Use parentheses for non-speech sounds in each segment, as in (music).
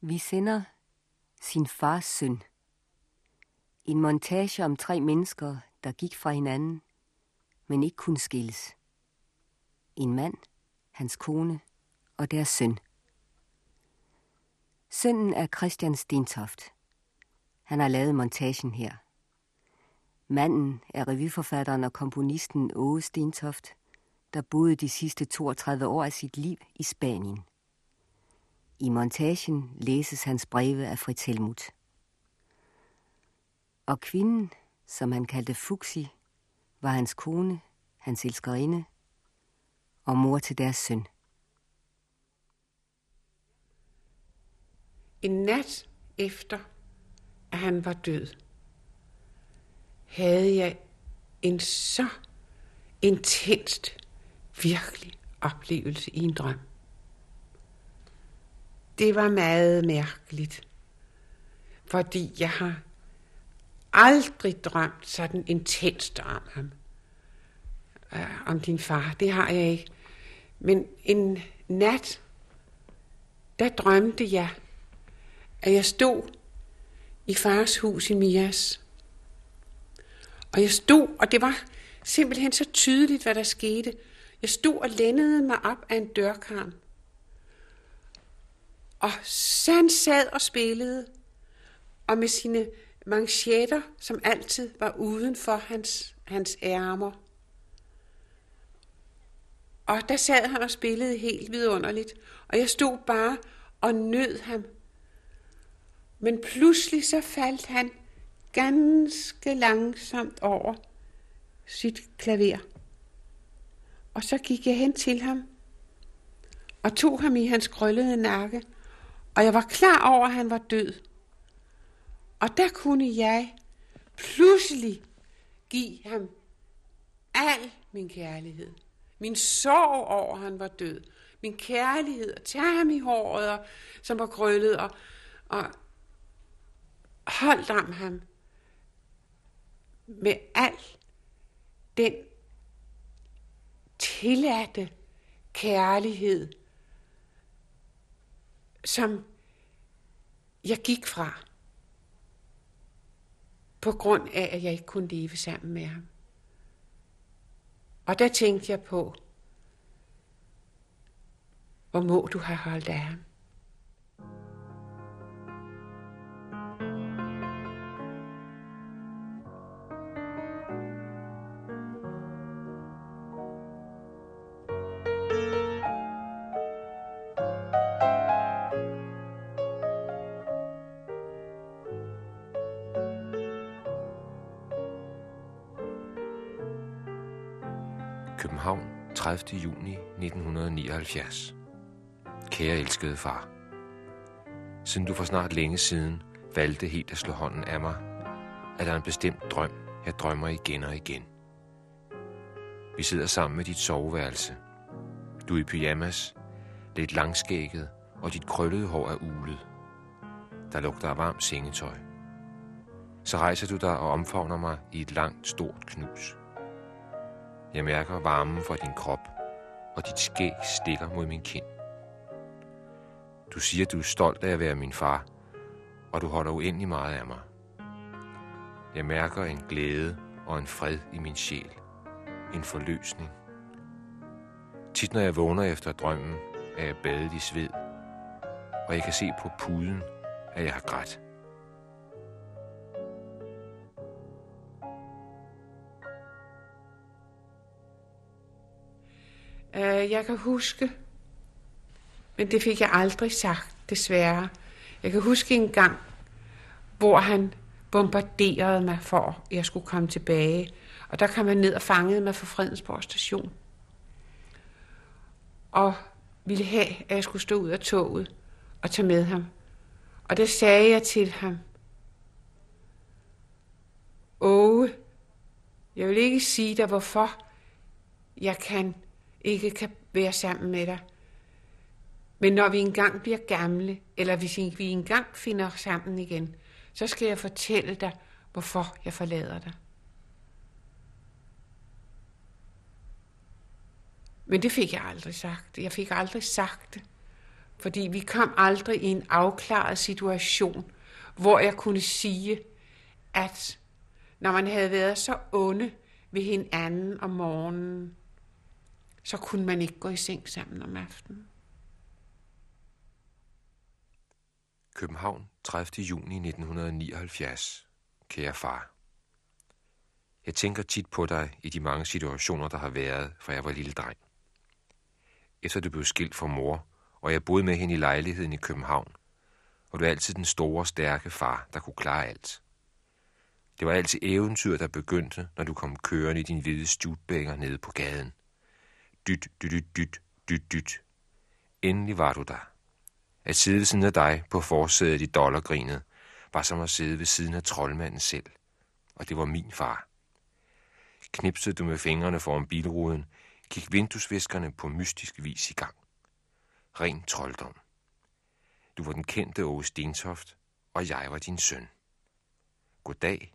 Vi sender sin fars søn. En montage om tre mennesker, der gik fra hinanden, men ikke kunne skilles. En mand, hans kone og deres søn. Sønnen er Christian Stentoft. Han har lavet montagen her. Manden er revyforfatteren og komponisten Åge Stentoft, der boede de sidste 32 år af sit liv i Spanien. I montagen læses hans breve af Fritz Helmut. Og kvinden, som han kaldte Fuxi, var hans kone, hans elskerinde og mor til deres søn. En nat efter, at han var død, havde jeg en så intenst virkelig oplevelse i en drøm. Det var meget mærkeligt, fordi jeg har aldrig drømt sådan intenst om ham. Øh, om din far, det har jeg ikke. Men en nat, der drømte jeg, at jeg stod i fars hus i Mias. Og jeg stod, og det var simpelthen så tydeligt, hvad der skete. Jeg stod og lændede mig op af en dørkarm. Og han sad og spillede, og med sine manchetter, som altid var uden for hans, hans ærmer. Og der sad han og spillede helt vidunderligt, og jeg stod bare og nød ham. Men pludselig så faldt han ganske langsomt over sit klaver. Og så gik jeg hen til ham og tog ham i hans krøllede nakke, og jeg var klar over, at han var død. Og der kunne jeg pludselig give ham al min kærlighed. Min sorg over, at han var død. Min kærlighed, og tage ham i håret, og, som var krøllet, og, og holdt om ham med al den tilladte kærlighed, som jeg gik fra, på grund af, at jeg ikke kunne leve sammen med ham. Og der tænkte jeg på, hvor må du have holdt af ham. 30. juni 1979. Kære elskede far. Siden du for snart længe siden valgte helt at slå hånden af mig, er der en bestemt drøm, jeg drømmer igen og igen. Vi sidder sammen med dit soveværelse. Du er i pyjamas, lidt langskægget, og dit krøllede hår er ulet. Der lugter af varmt sengetøj. Så rejser du dig og omfavner mig i et langt, stort knus. Jeg mærker varmen fra din krop, og dit skæg stikker mod min kind. Du siger, du er stolt af at være min far, og du holder uendelig meget af mig. Jeg mærker en glæde og en fred i min sjæl. En forløsning. Tit når jeg vågner efter drømmen, er jeg badet i sved, og jeg kan se på puden, at jeg har grædt. Øh, jeg kan huske, men det fik jeg aldrig sagt, desværre. Jeg kan huske en gang, hvor han bombarderede mig for, at jeg skulle komme tilbage. Og der kom han ned og fangede mig fra Fredensborg station. Og ville have, at jeg skulle stå ud af toget og tage med ham. Og der sagde jeg til ham, Åge, jeg vil ikke sige dig, hvorfor jeg kan ikke kan være sammen med dig. Men når vi engang bliver gamle, eller hvis vi engang finder sammen igen, så skal jeg fortælle dig, hvorfor jeg forlader dig. Men det fik jeg aldrig sagt. Jeg fik aldrig sagt det, Fordi vi kom aldrig i en afklaret situation, hvor jeg kunne sige, at når man havde været så onde ved hinanden om morgenen, så kunne man ikke gå i seng sammen om aftenen. København, 30. juni 1979. Kære far. Jeg tænker tit på dig i de mange situationer, der har været, fra jeg var lille dreng. Efter du blev skilt fra mor, og jeg boede med hende i lejligheden i København, og du er altid den store, stærke far, der kunne klare alt. Det var altid eventyr, der begyndte, når du kom kørende i din hvide stutbænger nede på gaden. Dyt, dyt, dyt, dyt, dyt, dyt. Endelig var du der. At sidde ved siden af dig på forsædet i dollargrinet, var som at sidde ved siden af troldmanden selv. Og det var min far. Knipsede du med fingrene foran bilruden, gik vinduesviskerne på mystisk vis i gang. Ren trolddom. Du var den kendte Åge Stentoft, og jeg var din søn. Goddag,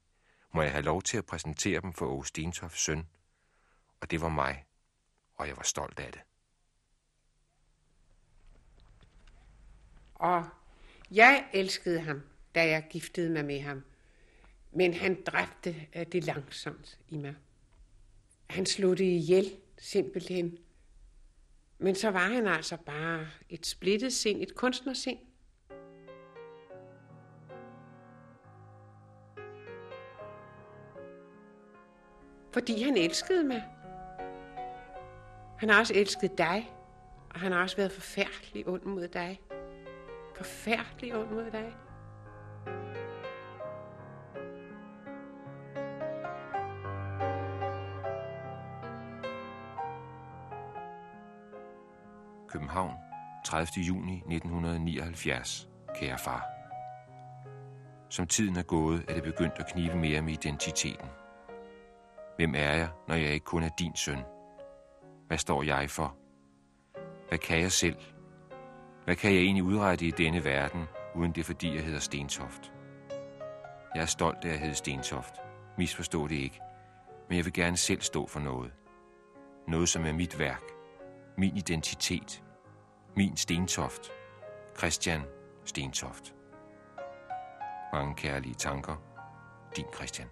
må jeg have lov til at præsentere dem for Åge Stentofts søn. Og det var mig, og jeg var stolt af det. Og jeg elskede ham, da jeg giftede mig med ham. Men han dræbte øh, det langsomt i mig. Han slog det ihjel, simpelthen. Men så var han altså bare et splittet sind, et kunstnersind. Fordi han elskede mig. Han har også elsket dig, og han har også været forfærdelig ond mod dig. Forfærdelig ond mod dig. København, 30. juni 1979. Kære far. Som tiden er gået, er det begyndt at knive mere med identiteten. Hvem er jeg, når jeg ikke kun er din søn? Hvad står jeg for? Hvad kan jeg selv? Hvad kan jeg egentlig udrette i denne verden, uden det fordi jeg hedder Stentoft? Jeg er stolt af at hedde Stentoft. Misforstå det ikke. Men jeg vil gerne selv stå for noget. Noget, som er mit værk. Min identitet. Min Stentoft. Christian Stentoft. Mange kærlige tanker. Din Christian.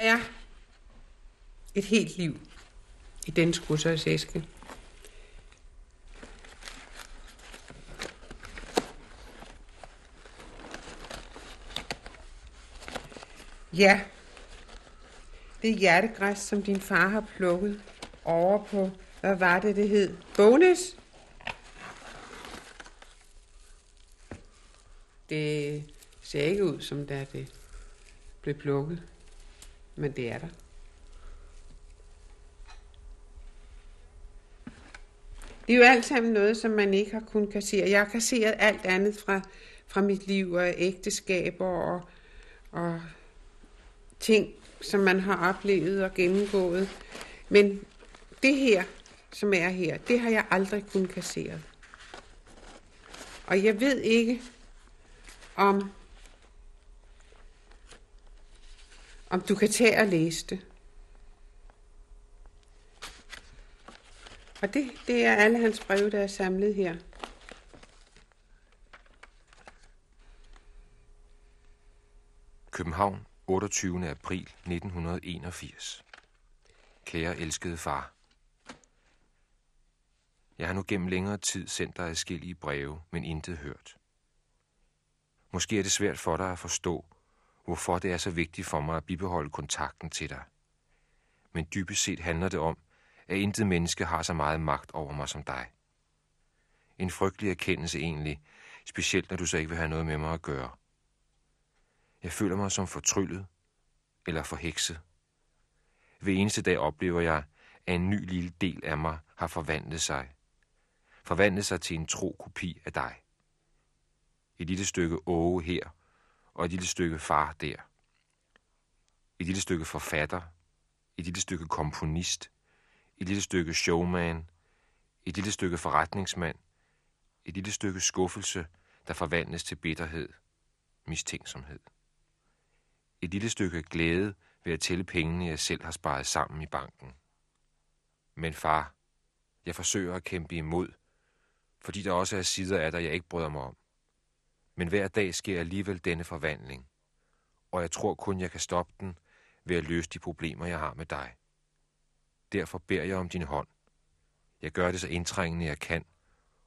Er et helt liv i den skrudsøjsæske. Ja, det er hjertegræs, som din far har plukket over på, hvad var det, det hed? Bonus? Det ser ikke ud, som da det blev plukket, men det er der. Det er jo alt sammen noget, som man ikke har kunnet kassere. Jeg har kasseret alt andet fra, fra mit liv og ægteskaber og, og ting, som man har oplevet og gennemgået. Men det her, som er her, det har jeg aldrig kunnet kassere. Og jeg ved ikke, om, om du kan tage og læse det. Og det, det er alle hans breve, der er samlet her. København, 28. april 1981. Kære elskede far. Jeg har nu gennem længere tid sendt dig adskillige breve, men intet hørt. Måske er det svært for dig at forstå, hvorfor det er så vigtigt for mig at bibeholde kontakten til dig. Men dybest set handler det om, at intet menneske har så meget magt over mig som dig. En frygtelig erkendelse egentlig, specielt når du så ikke vil have noget med mig at gøre. Jeg føler mig som fortryllet eller forhekset. Hver eneste dag oplever jeg, at en ny lille del af mig har forvandlet sig. Forvandlet sig til en tro kopi af dig. Et lille stykke åge her, og et lille stykke far der. Et lille stykke forfatter, et lille stykke komponist, et lille stykke showman, et lille stykke forretningsmand, Et lille stykke skuffelse, der forvandles til bitterhed, mistænksomhed. Et lille stykke glæde ved at tælle pengene, jeg selv har sparet sammen i banken. Men far, jeg forsøger at kæmpe imod, fordi der også er sider af dig, jeg ikke bryder mig om. Men hver dag sker alligevel denne forvandling, og jeg tror kun, jeg kan stoppe den ved at løse de problemer, jeg har med dig. Derfor beder jeg om din hånd. Jeg gør det så indtrængende, jeg kan,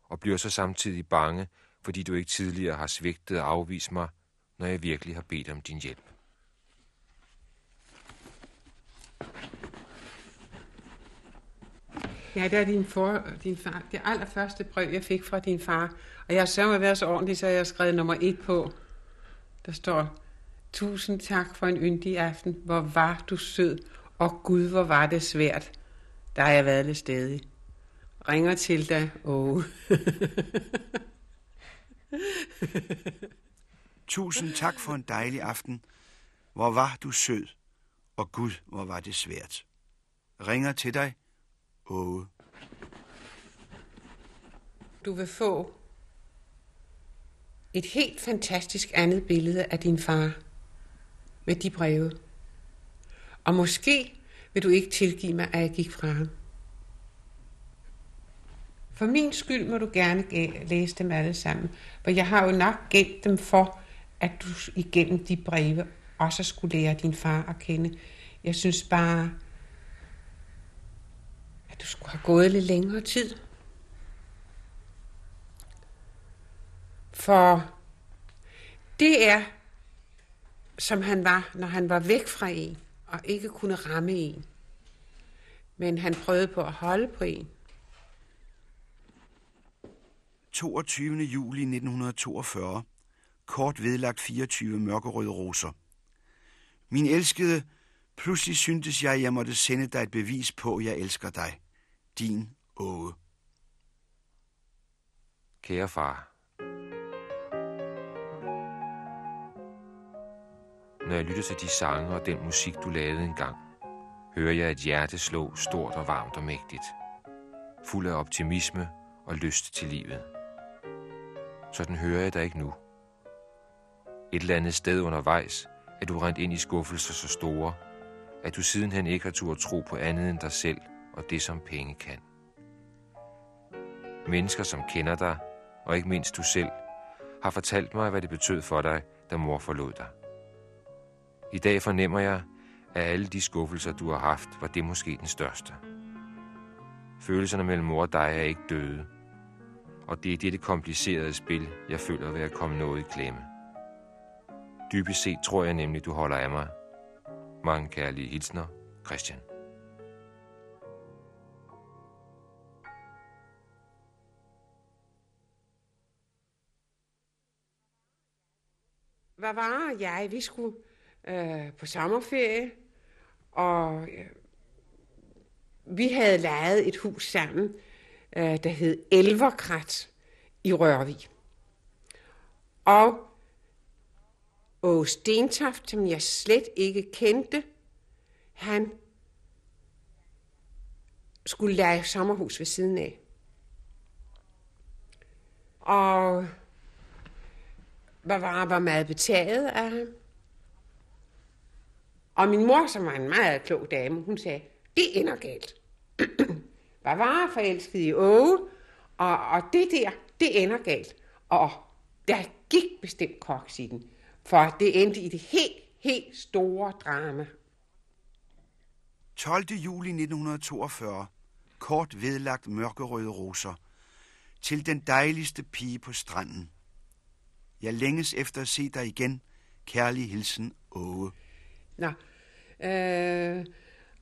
og bliver så samtidig bange, fordi du ikke tidligere har svigtet og afvist mig, når jeg virkelig har bedt om din hjælp. Ja, det er din, for, din far. Det allerførste brev, jeg fik fra din far. Og jeg har sørget været så ordentlig, så jeg har skrevet nummer et på. Der står, tusind tak for en yndig aften. Hvor var du sød, og Gud, hvor var det svært. Der har jeg været lidt stedig. Ringer til dig, Oh. Tusind tak for en dejlig aften. Hvor var du sød, og Gud, hvor var det svært. Ringer til dig, Åge. Du vil få et helt fantastisk andet billede af din far med de breve. Og måske vil du ikke tilgive mig, at jeg gik fra ham. For min skyld må du gerne læse dem alle sammen, for jeg har jo nok gemt dem for, at du igennem de breve også skulle lære din far at kende. Jeg synes bare, du skulle have gået lidt længere tid. For det er, som han var, når han var væk fra en, og ikke kunne ramme en. Men han prøvede på at holde på en. 22. juli 1942. Kort vedlagt 24 mørkerøde roser. Min elskede, pludselig syntes jeg, jeg måtte sende dig et bevis på, at jeg elsker dig. Din Åge. Kære far, Når jeg lytter til de sange og den musik, du lavede engang, hører jeg et hjerte slå stort og varmt og mægtigt. Fuld af optimisme og lyst til livet. Sådan hører jeg dig ikke nu. Et eller andet sted undervejs er du rent ind i skuffelser så store, at du sidenhen ikke har tur tro på andet end dig selv og det, som penge kan. Mennesker, som kender dig, og ikke mindst du selv, har fortalt mig, hvad det betød for dig, da mor forlod dig. I dag fornemmer jeg, at alle de skuffelser, du har haft, var det måske den største. Følelserne mellem mor og dig er ikke døde, og det er dette komplicerede spil, jeg føler ved at komme noget i klemme. Dybest set tror jeg nemlig, du holder af mig. Mange kærlige hilsner, Christian. Hvad var jeg? Vi skulle øh, på sommerferie, og øh, vi havde lejet et hus sammen, øh, der hed Elverkrat i Rørvig. Og Åge Stentoft, som jeg slet ikke kendte, han skulle lege sommerhus ved siden af. Og var, var meget betaget af ham. Og min mor, som var en meget klog dame, hun sagde, det ender galt. (clears throat) var var forelsket i Åge, og, og det der, det ender galt. Og der gik bestemt koks i den, for det endte i det helt, helt store drama. 12. juli 1942. Kort vedlagt mørkerøde roser. Til den dejligste pige på stranden. Jeg længes efter at se dig igen. Kærlig hilsen, Åge. Nå, øh,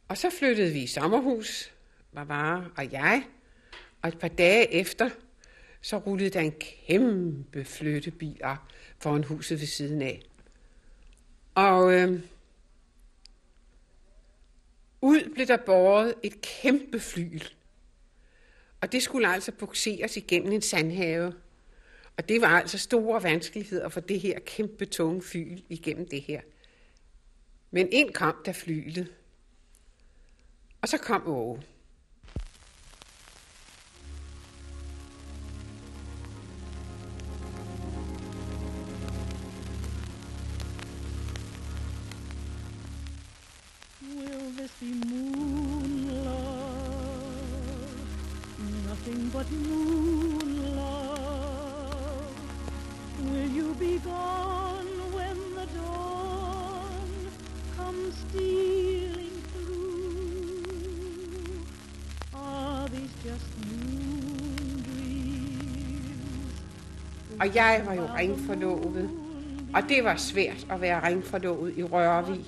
og så flyttede vi i sommerhus, Barbara og jeg, og et par dage efter, så rullede der en kæmpe flyttebil op foran huset ved siden af. Og øh, ud blev der båret et kæmpe flyl. Og det skulle altså bukseres igennem en sandhave. Og det var altså store vanskeligheder for det her kæmpe tunge fyl igennem det her. Men ind kom der flylet. Og så kom Åge. Will this be moonlight? Nothing but moon. Be gone when the dawn comes stealing through? Are these just moon dreams? Og jeg var jo ringforlovet. Og det var svært at være ringforlovet i Rørvig.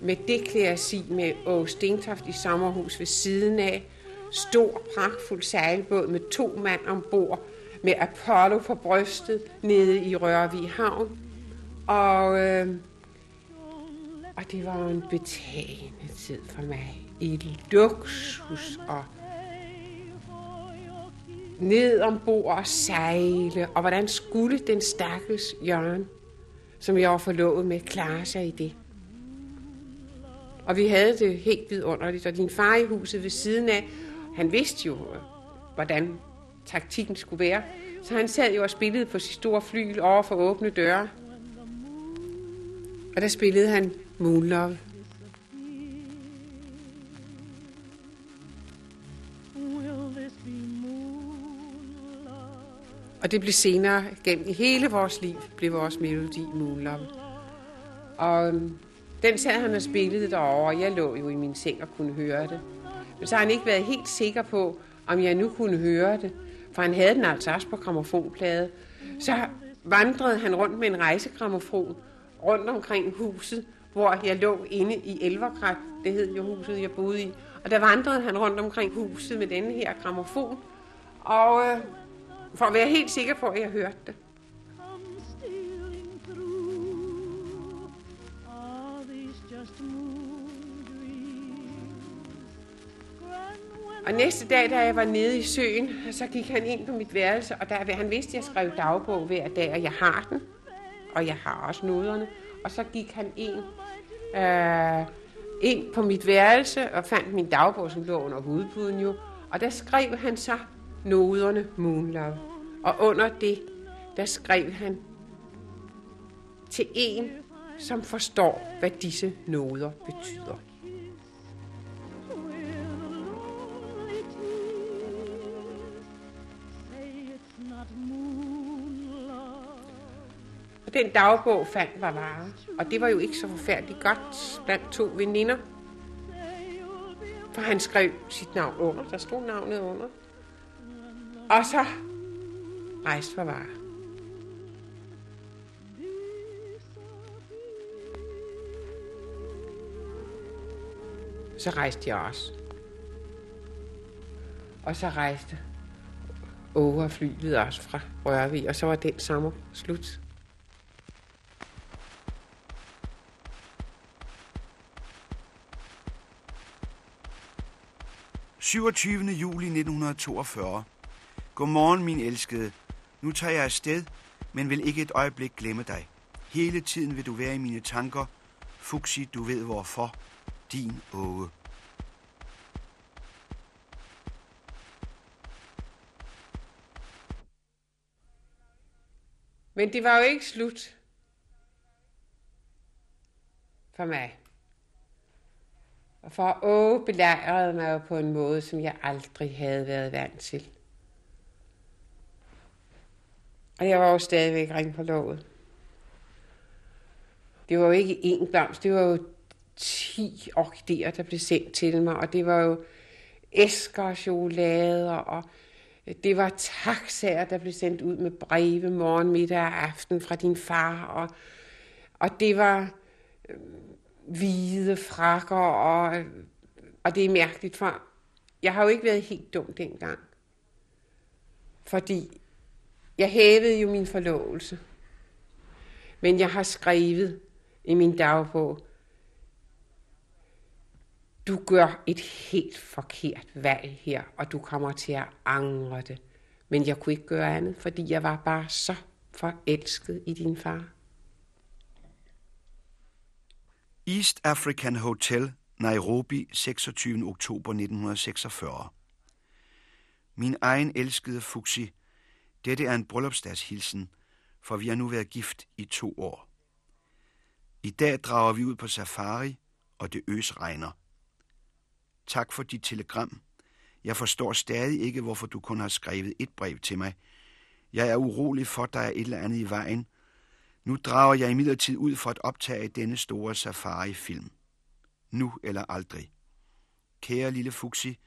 Med det klæasi med Åge Stentoft i sommerhus ved siden af. Stor, pragtfuld sejlbåd med to mand ombord. Med Apollo på brystet nede i Rørvig Havn. Og, øh, og det var en betagende tid for mig. I luksus og ned ombord og sejle. Og hvordan skulle den stakkels Jørgen, som jeg var forlovet med, klare sig i det? Og vi havde det helt vidunderligt, og din far i huset ved siden af, han vidste jo, øh, hvordan taktikken skulle være. Så han sad jo og spillede på sit store flyl over for åbne døre. Og der spillede han Moonlove. Moon love? Og det blev senere, gennem hele vores liv, blev vores melodi Moonlove. Og øhm, den sad han og spillede derovre, og jeg lå jo i min seng og kunne høre det. Men så har han ikke været helt sikker på, om jeg nu kunne høre det. For han havde den altså også på gramofonplade. Så vandrede han rundt med en rejsegramofon rundt omkring huset, hvor jeg lå inde i Elverkrat. Det hed jo huset, jeg boede i. Og der vandrede han rundt omkring huset med denne her gramofon. Og øh, for at være helt sikker på, at jeg hørte det. Og næste dag, da jeg var nede i søen, så gik han ind på mit værelse, og der, han vidste, at jeg skrev dagbog hver dag, og jeg har den, og jeg har også noderne. Og så gik han ind, øh, ind på mit værelse og fandt min dagbog, som lå under hovedpuden jo. Og der skrev han så noderne Moonlove. Og under det, der skrev han til en, som forstår, hvad disse noder betyder. Den dagbog fandt var vare. Og det var jo ikke så forfærdeligt godt blandt to veninder. For han skrev sit navn under. Der stod navnet under. Og så rejste var vare. Så rejste jeg også. Og så rejste Åge og flyet også fra Rørvig, og så var den sommer slut. 27. juli 1942. Godmorgen, min elskede. Nu tager jeg afsted, men vil ikke et øjeblik glemme dig. Hele tiden vil du være i mine tanker. Fuxi, du ved hvorfor. Din Åge. Men det var jo ikke slut for mig. Og for Åge belejrede mig jo på en måde, som jeg aldrig havde været vant til. Og jeg var jo stadigvæk ring på låget. Det var jo ikke én blomst, det var jo 10 orkideer, der blev sendt til mig, og det var jo æsker og chokolader, og det var taxaer, der blev sendt ud med breve morgen, middag og aften fra din far, og, og det var hvide frakker, og, og det er mærkeligt, for jeg har jo ikke været helt dum dengang. Fordi jeg hævede jo min forlovelse. Men jeg har skrevet i min dagbog, du gør et helt forkert valg her, og du kommer til at angre det. Men jeg kunne ikke gøre andet, fordi jeg var bare så forelsket i din far. East African Hotel, Nairobi, 26. oktober 1946. Min egen elskede Fuxi, dette er en bryllupsdagshilsen, for vi har nu været gift i to år. I dag drager vi ud på safari, og det øs regner. Tak for dit telegram. Jeg forstår stadig ikke, hvorfor du kun har skrevet et brev til mig. Jeg er urolig for, at der er et eller andet i vejen. Nu drager jeg imidlertid ud for at optage denne store safari-film. Nu eller aldrig. Kære lille Fuxi,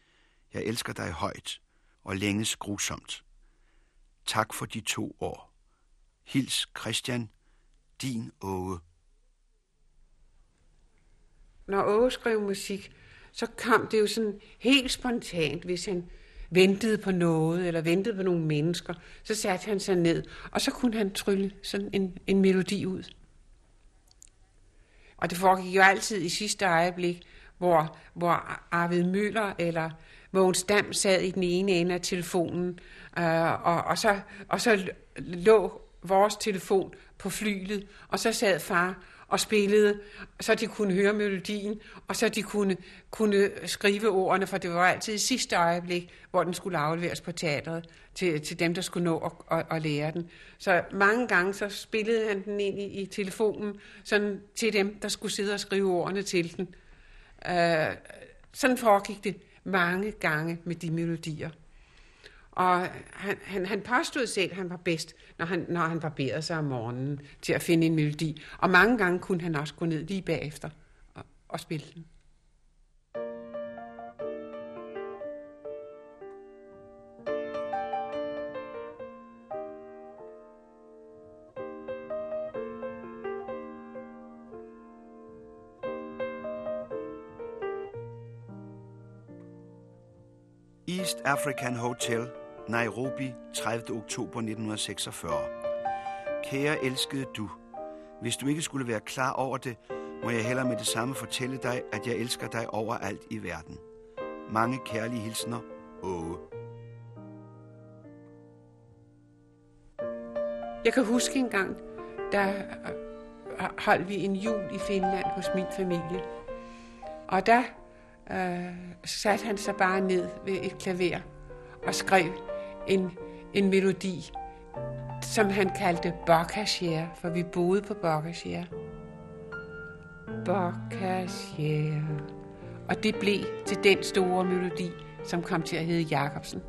jeg elsker dig højt og længes grusomt. Tak for de to år. Hils Christian, din Åge. Når Åge skrev musik, så kom det jo sådan helt spontant, hvis han ventede på noget, eller ventede på nogle mennesker, så satte han sig ned, og så kunne han trylle sådan en, en melodi ud. Og det foregik jo altid i sidste øjeblik, hvor, hvor Arvid Møller eller Mogens Dam sad i den ene ende af telefonen, øh, og, og, så, og så lå vores telefon på flylet, og så sad far og spillede, så de kunne høre melodien, og så de kunne, kunne skrive ordene, for det var altid i sidste øjeblik, hvor den skulle afleveres på teatret til, til dem, der skulle nå at, at, at lære den. Så mange gange så spillede han den ind i, i telefonen sådan til dem, der skulle sidde og skrive ordene til den. Øh, sådan foregik det mange gange med de melodier. Og han, han, han påstod selv, at han var bedst, når han, når han barberede sig om morgenen til at finde en melodi. Og mange gange kunne han også gå ned lige bagefter og, og spille den. East African Hotel, Nairobi, 30. oktober 1946. Kære elskede du, hvis du ikke skulle være klar over det, må jeg heller med det samme fortælle dig, at jeg elsker dig overalt i verden. Mange kærlige hilsner, Åge. Jeg kan huske en gang, der øh, holdt vi en jul i Finland hos min familie. Og der øh, satte han sig bare ned ved et klaver og skrev en, en melodi, som han kaldte Boccaccia, for vi boede på Boccaccia. Boccaccia. Og det blev til den store melodi, som kom til at hedde Jacobsen.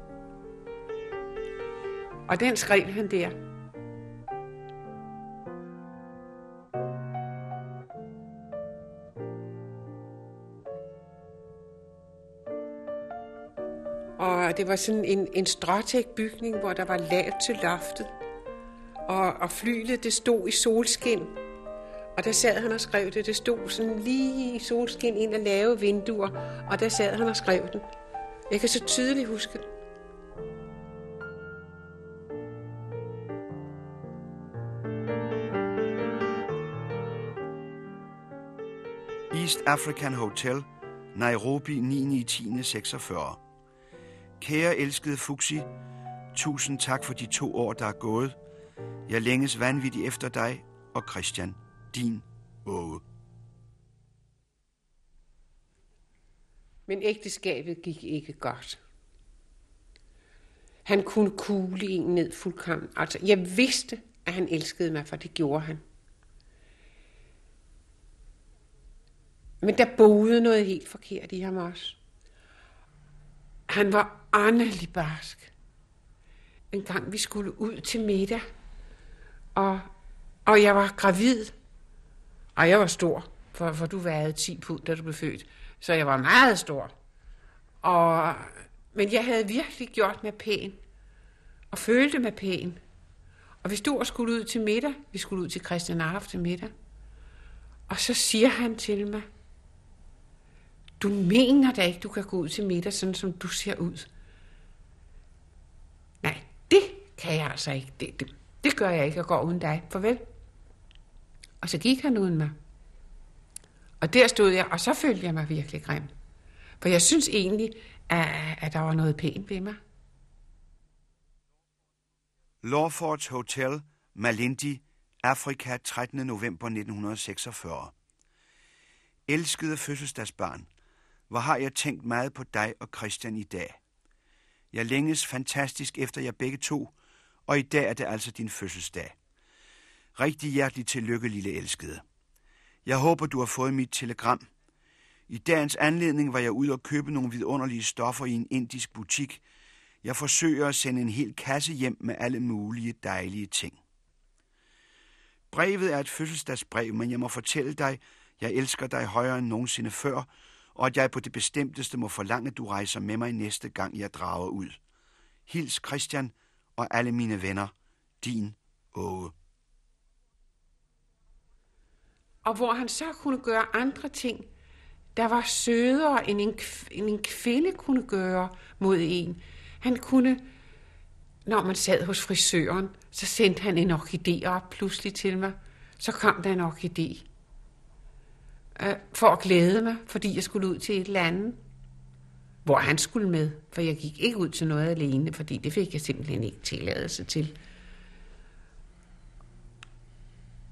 Og den skrev han der. Det var sådan en, en stråtæk bygning, hvor der var lavt til loftet. Og, og flylet, det stod i solskin. Og der sad han og skrev det. Det stod sådan lige i solskin ind af lave vinduer. Og der sad han og skrev den. Jeg kan så tydeligt huske det. East African Hotel, Nairobi 9. Kære elskede Fuxi, tusind tak for de to år, der er gået. Jeg længes vanvittigt efter dig og Christian, din Åge. Men ægteskabet gik ikke godt. Han kunne kugle en ned fuldkommen. Altså, jeg vidste, at han elskede mig, for det gjorde han. Men der boede noget helt forkert i ham også. Han var åndelig barsk. En gang vi skulle ud til middag, og, og jeg var gravid, og jeg var stor, for, for du vejede 10 pund, da du blev født, så jeg var meget stor. Og, men jeg havde virkelig gjort mig pæn, og følte mig pæn. Og vi stod og skulle ud til middag. Vi skulle ud til Christian Arf til middag. Og så siger han til mig, du mener da ikke, du kan gå ud til middag, sådan som du ser ud. Nej, det kan jeg altså ikke. Det, det, det gør jeg ikke at gå uden dig. Farvel. Og så gik han uden mig. Og der stod jeg, og så følte jeg mig virkelig grim. For jeg synes egentlig, at, at der var noget pænt ved mig. Lawfords Hotel, Malindi, Afrika, 13. november 1946. Elskede fødselsdagsbarn, hvor har jeg tænkt meget på dig og Christian i dag. Jeg længes fantastisk efter jer begge to, og i dag er det altså din fødselsdag. Rigtig hjertelig tillykke, lille elskede. Jeg håber, du har fået mit telegram. I dagens anledning var jeg ude og købe nogle vidunderlige stoffer i en indisk butik. Jeg forsøger at sende en hel kasse hjem med alle mulige dejlige ting. Brevet er et fødselsdagsbrev, men jeg må fortælle dig, jeg elsker dig højere end nogensinde før, og at jeg på det bestemteste må forlange, at du rejser med mig næste gang, jeg drager ud. Hils Christian og alle mine venner. Din Åge. Og hvor han så kunne gøre andre ting, der var sødere, end en, end en kvinde kunne gøre mod en. Han kunne, når man sad hos frisøren, så sendte han en orkidé op pludselig til mig. Så kom der en orkidé. Øh, for at glæde mig, fordi jeg skulle ud til et eller andet. Hvor han skulle med, for jeg gik ikke ud til noget alene, fordi det fik jeg simpelthen ikke tilladelse til.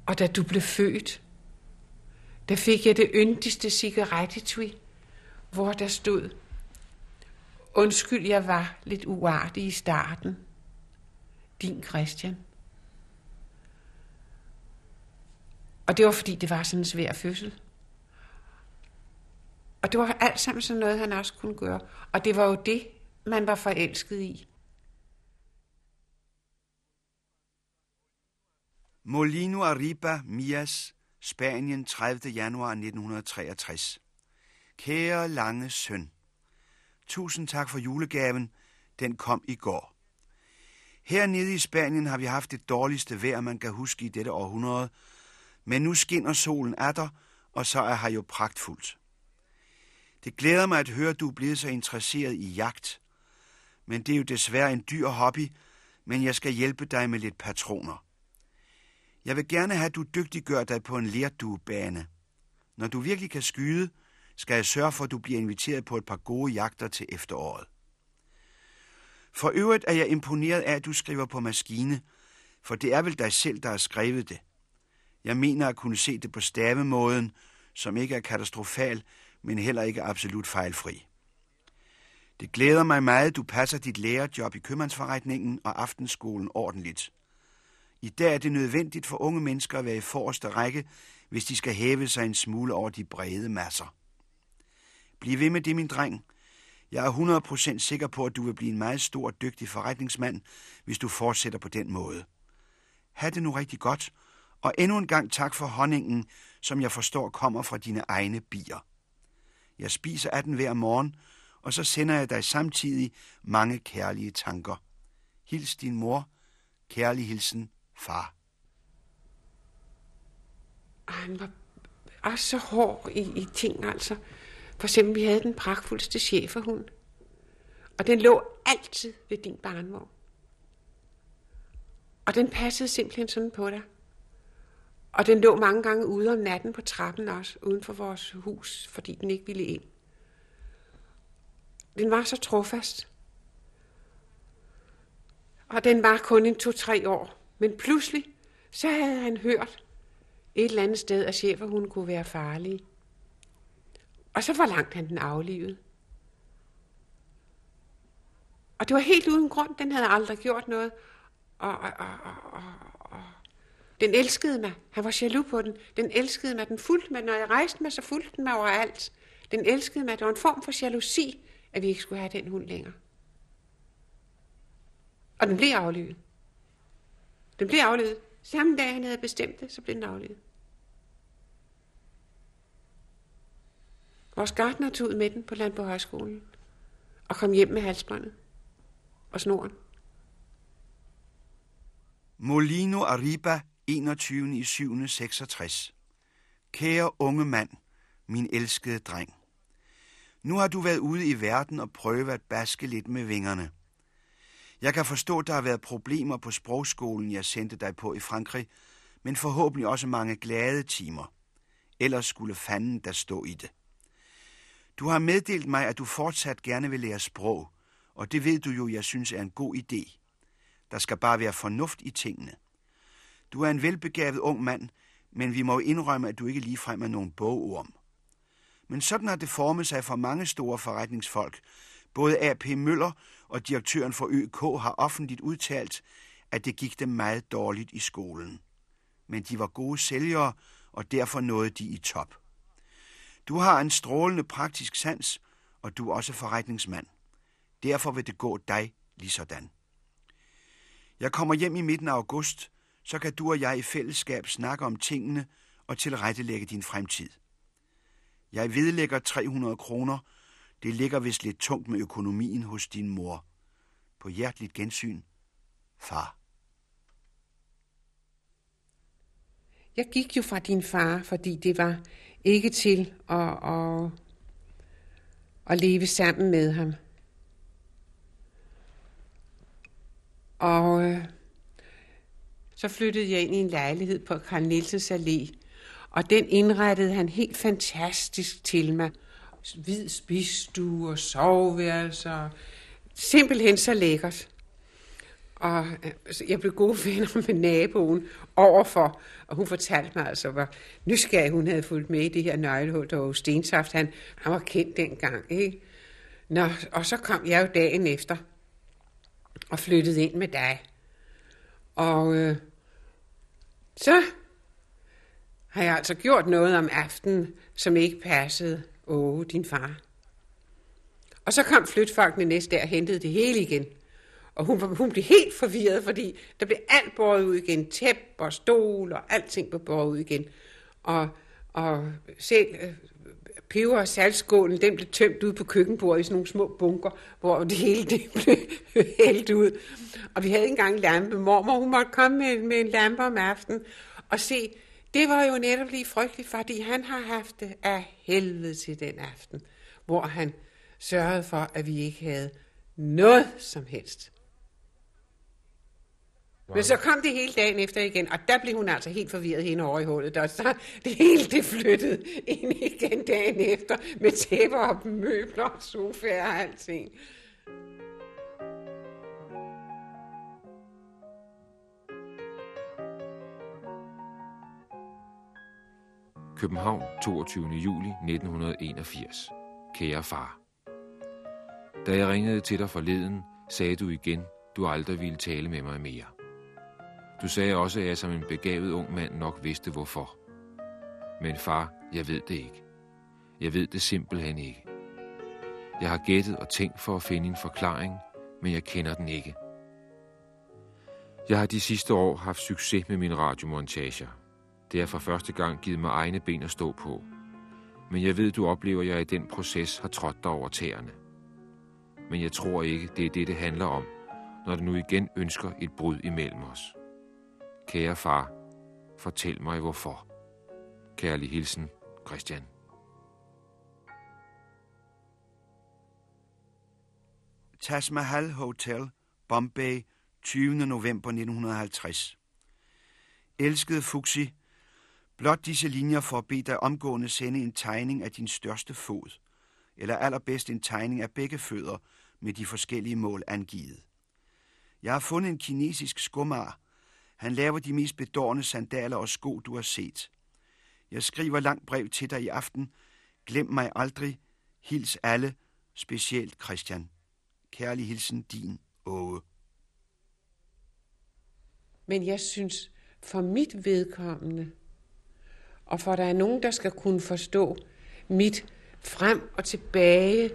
Og da du blev født, der fik jeg det yndigste cigarettetui, hvor der stod, undskyld, jeg var lidt uartig i starten. Din Christian. Og det var fordi, det var sådan en svær fødsel. Og det var alt sammen sådan noget, han også kunne gøre. Og det var jo det, man var forelsket i. Molino Arriba, Mias, Spanien 30. januar 1963. Kære lange søn. Tusind tak for julegaven. Den kom i går. Hernede i Spanien har vi haft det dårligste vejr, man kan huske i dette århundrede, men nu skinner solen af dig, og så er her jo pragtfuldt. Det glæder mig at høre, at du er blevet så interesseret i jagt. Men det er jo desværre en dyr hobby, men jeg skal hjælpe dig med lidt patroner. Jeg vil gerne have, at du dygtiggør dig på en lærduebane. Når du virkelig kan skyde, skal jeg sørge for, at du bliver inviteret på et par gode jagter til efteråret. For øvrigt er jeg imponeret af, at du skriver på maskine, for det er vel dig selv, der har skrevet det. Jeg mener at kunne se det på stavemåden, som ikke er katastrofal, men heller ikke absolut fejlfri. Det glæder mig meget, du passer dit lærerjob i købmandsforretningen og aftenskolen ordentligt. I dag er det nødvendigt for unge mennesker at være i forreste række, hvis de skal hæve sig en smule over de brede masser. Bliv ved med det, min dreng. Jeg er 100% sikker på, at du vil blive en meget stor og dygtig forretningsmand, hvis du fortsætter på den måde. Ha' det nu rigtig godt, og endnu en gang tak for honningen, som jeg forstår kommer fra dine egne bier. Jeg spiser af den hver morgen, og så sender jeg dig samtidig mange kærlige tanker. Hils din mor. Kærlig hilsen, far. Han var også så hård i, i ting, altså. For eksempel, vi havde den pragtfuldste cheferhund. Og den lå altid ved din barnvogn. Og den passede simpelthen sådan på dig. Og den lå mange gange ude om natten på trappen også, uden for vores hus, fordi den ikke ville ind. Den var så trofast. Og den var kun en to-tre år. Men pludselig, så havde han hørt et eller andet sted, at chefer hun kunne være farlige. Og så forlangte han den aflivet. Og det var helt uden grund. Den havde aldrig gjort noget. Og, og, og, og, og den elskede mig. Han var jaloux på den. Den elskede mig. Den fulgte mig. Når jeg rejste mig, så fulgte den mig overalt. Den elskede mig. Det var en form for jalousi, at vi ikke skulle have den hund længere. Og den blev aflivet. Den blev aflevet. Samme dag, han havde bestemt det, så blev den aflevet. Vores gartner tog ud med den på Landbohøjskolen og kom hjem med halsbåndet og snoren. Molino Arriba, 21. i 7. 66. Kære unge mand, min elskede dreng. Nu har du været ude i verden og prøvet at baske lidt med vingerne. Jeg kan forstå, at der har været problemer på sprogskolen, jeg sendte dig på i Frankrig, men forhåbentlig også mange glade timer. Ellers skulle fanden der stå i det. Du har meddelt mig, at du fortsat gerne vil lære sprog, og det ved du jo, jeg synes er en god idé. Der skal bare være fornuft i tingene. Du er en velbegavet ung mand, men vi må jo indrømme, at du ikke ligefrem er nogen bogorm. Men sådan har det formet sig for mange store forretningsfolk. Både A.P. Møller og direktøren for ØK har offentligt udtalt, at det gik dem meget dårligt i skolen. Men de var gode sælgere, og derfor nåede de i top. Du har en strålende praktisk sans, og du er også forretningsmand. Derfor vil det gå dig lige sådan. Jeg kommer hjem i midten af august, så kan du og jeg i fællesskab snakke om tingene og tilrettelægge din fremtid. Jeg vedlægger 300 kroner. Det ligger vist lidt tungt med økonomien hos din mor. På hjerteligt gensyn, far. Jeg gik jo fra din far, fordi det var ikke til at, at, at leve sammen med ham. Og øh, så flyttede jeg ind i en lejlighed på Karl Nielsens Allé, og den indrettede han helt fantastisk til mig. Hvid spisstue og soveværelser. Simpelthen så lækkert. Og øh, jeg blev gode venner med naboen overfor, og hun fortalte mig altså, hvor nysgerrig hun havde fulgt med i det her nøglehul, der var Stensaft. Han, han var kendt dengang, ikke? Nå, og så kom jeg jo dagen efter og flyttede ind med dig. Og øh, så har jeg altså gjort noget om aftenen, som ikke passede Åh, din far. Og så kom flytfolkene næste dag og hentede det hele igen. Og hun, hun blev helt forvirret, fordi der blev alt båret ud igen. Tæp og stol og alting blev båret ud igen. Og, og selv øh, peber- og saltskålen, den blev tømt ud på køkkenbordet i sådan nogle små bunker, hvor det hele det blev (laughs) hældt ud. Og vi havde ikke engang lampe. Mormor, hun måtte komme med, med en lampe om aftenen og se, det var jo netop lige frygteligt, fordi han har haft det af helvede til den aften, hvor han sørgede for, at vi ikke havde noget som helst. Men så kom det hele dagen efter igen, og der blev hun altså helt forvirret hende over i hullet. Og så (laughs) det hele det flyttede ind igen dagen efter, med tæpper og møbler og sofaer og alting. København, 22. juli 1981. Kære far. Da jeg ringede til dig forleden, sagde du igen, du aldrig ville tale med mig mere. Du sagde også, at jeg som en begavet ung mand nok vidste hvorfor. Men far, jeg ved det ikke. Jeg ved det simpelthen ikke. Jeg har gættet og tænkt for at finde en forklaring, men jeg kender den ikke. Jeg har de sidste år haft succes med mine radiomontager. Det har for første gang givet mig egne ben at stå på. Men jeg ved, du oplever, at jeg i den proces har trådt dig over tæerne. Men jeg tror ikke, det er det, det handler om, når du nu igen ønsker et brud imellem os. Kære far, fortæl mig hvorfor. Kærlig hilsen, Christian. Taj Mahal Hotel, Bombay, 20. november 1950. Elskede Fuxi, blot disse linjer for at bede dig omgående sende en tegning af din største fod, eller allerbedst en tegning af begge fødder med de forskellige mål angivet. Jeg har fundet en kinesisk skumar. Han laver de mest bedårende sandaler og sko, du har set. Jeg skriver langt brev til dig i aften. Glem mig aldrig. Hils alle, specielt Christian. Kærlig hilsen, din Åge. Men jeg synes, for mit vedkommende, og for der er nogen, der skal kunne forstå mit frem og tilbage,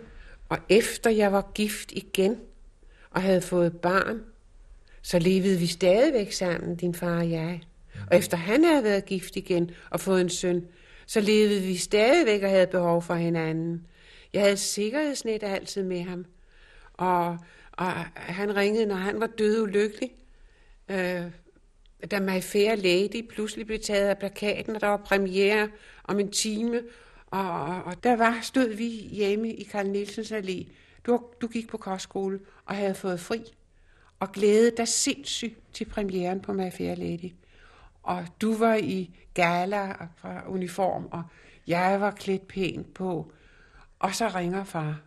og efter jeg var gift igen og havde fået barn, så levede vi stadigvæk sammen, din far og jeg. Og efter han havde været gift igen og fået en søn, så levede vi stadigvæk og havde behov for hinanden. Jeg havde sikkerhedsnet altid med ham. Og, og han ringede, når han var død ulykkelig. Øh, da My Fair Lady pludselig blev taget af plakaten, og der var premiere om en time, og, og, og der var, stod vi hjemme i Karl Nielsens Allé. Du, du gik på kostskole og havde fået fri, og glædede dig sindssygt til premieren på My Fair Lady. Og du var i gala og uniform, og jeg var klædt pænt på. Og så ringer far.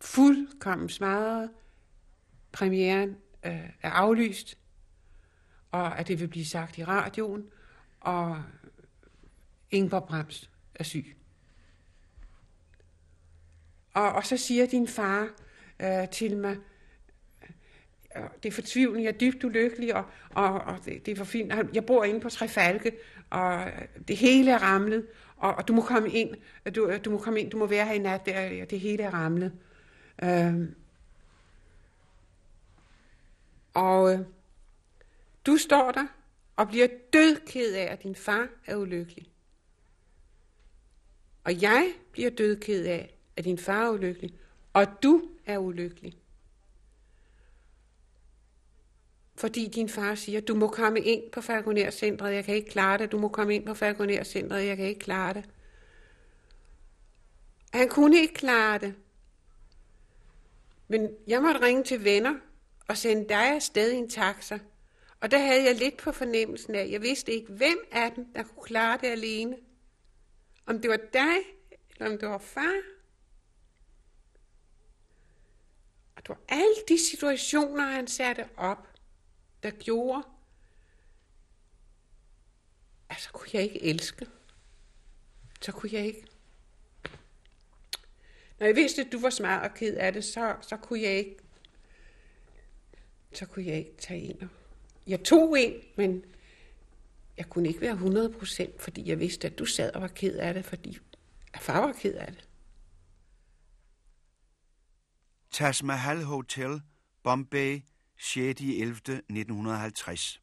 Fuldkommen smadret. Premieren øh, er aflyst og at det vil blive sagt i radioen, og Ingeborg Brems er syg. Og, og så siger din far øh, til mig, det er fortvivlende, jeg er dybt ulykkelig, og, og, og det, det er for fint. Jeg bor inde på Trefalke, og det hele er ramlet, og, og du må komme ind, du, du må komme ind, du må være her i nat, der, det hele er ramlet. Øh, og øh, du står der og bliver dødked af, at din far er ulykkelig. Og jeg bliver dødked af, at din far er ulykkelig, og du er ulykkelig. Fordi din far siger, du må komme ind på Falconer-centret, jeg kan ikke klare det, du må komme ind på Falconer-centret, jeg kan ikke klare det. Han kunne ikke klare det. Men jeg måtte ringe til venner og sende dig afsted i en taxa. Og der havde jeg lidt på fornemmelsen af, jeg vidste ikke, hvem af dem, der kunne klare det alene. Om det var dig, eller om det var far. Og det var alle de situationer, han satte op, der gjorde, altså kunne jeg ikke elske. Så kunne jeg ikke. Når jeg vidste, at du var smart og ked af det, så, så kunne jeg ikke så kunne jeg ikke tage en. Jeg tog en, men jeg kunne ikke være 100%, fordi jeg vidste, at du sad og var ked af det, fordi at far var ked af det. Taj Mahal Hotel, Bombay, 6. 11. 1950.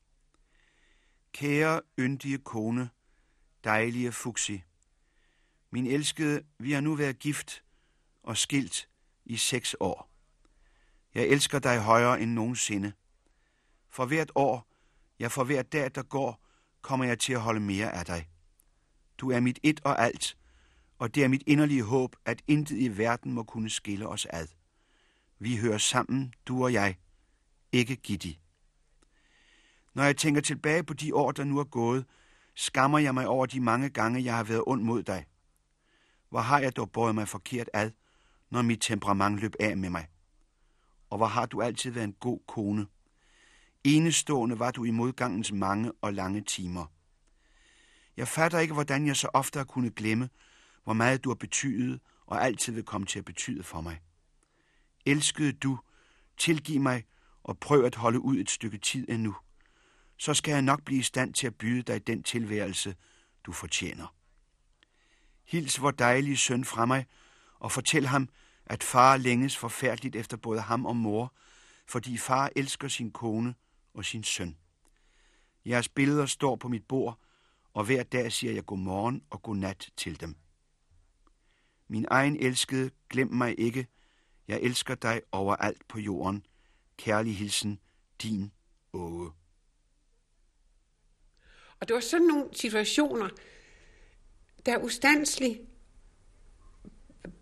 Kære, yndige kone, dejlige Fuxi. Min elskede, vi har nu været gift og skilt i seks år. Jeg elsker dig højere end nogensinde. For hvert år, ja for hver dag, der går, kommer jeg til at holde mere af dig. Du er mit et og alt, og det er mit inderlige håb, at intet i verden må kunne skille os ad. Vi hører sammen, du og jeg, ikke Gitti. Når jeg tænker tilbage på de år, der nu er gået, skammer jeg mig over de mange gange, jeg har været ond mod dig. Hvor har jeg dog båret mig forkert ad, når mit temperament løb af med mig? Og hvor har du altid været en god kone? Enestående var du i modgangens mange og lange timer. Jeg fatter ikke, hvordan jeg så ofte har kunnet glemme, hvor meget du har betydet og altid vil komme til at betyde for mig. Elskede du, tilgiv mig og prøv at holde ud et stykke tid endnu. Så skal jeg nok blive i stand til at byde dig den tilværelse, du fortjener. Hils vor dejlige søn fra mig, og fortæl ham, at far længes forfærdeligt efter både ham og mor, fordi far elsker sin kone og sin søn. Jeres billeder står på mit bord, og hver dag siger jeg godmorgen og godnat til dem. Min egen elskede, glem mig ikke. Jeg elsker dig overalt på jorden. Kærlig hilsen, din Åge. Og det var sådan nogle situationer, der ustandsligt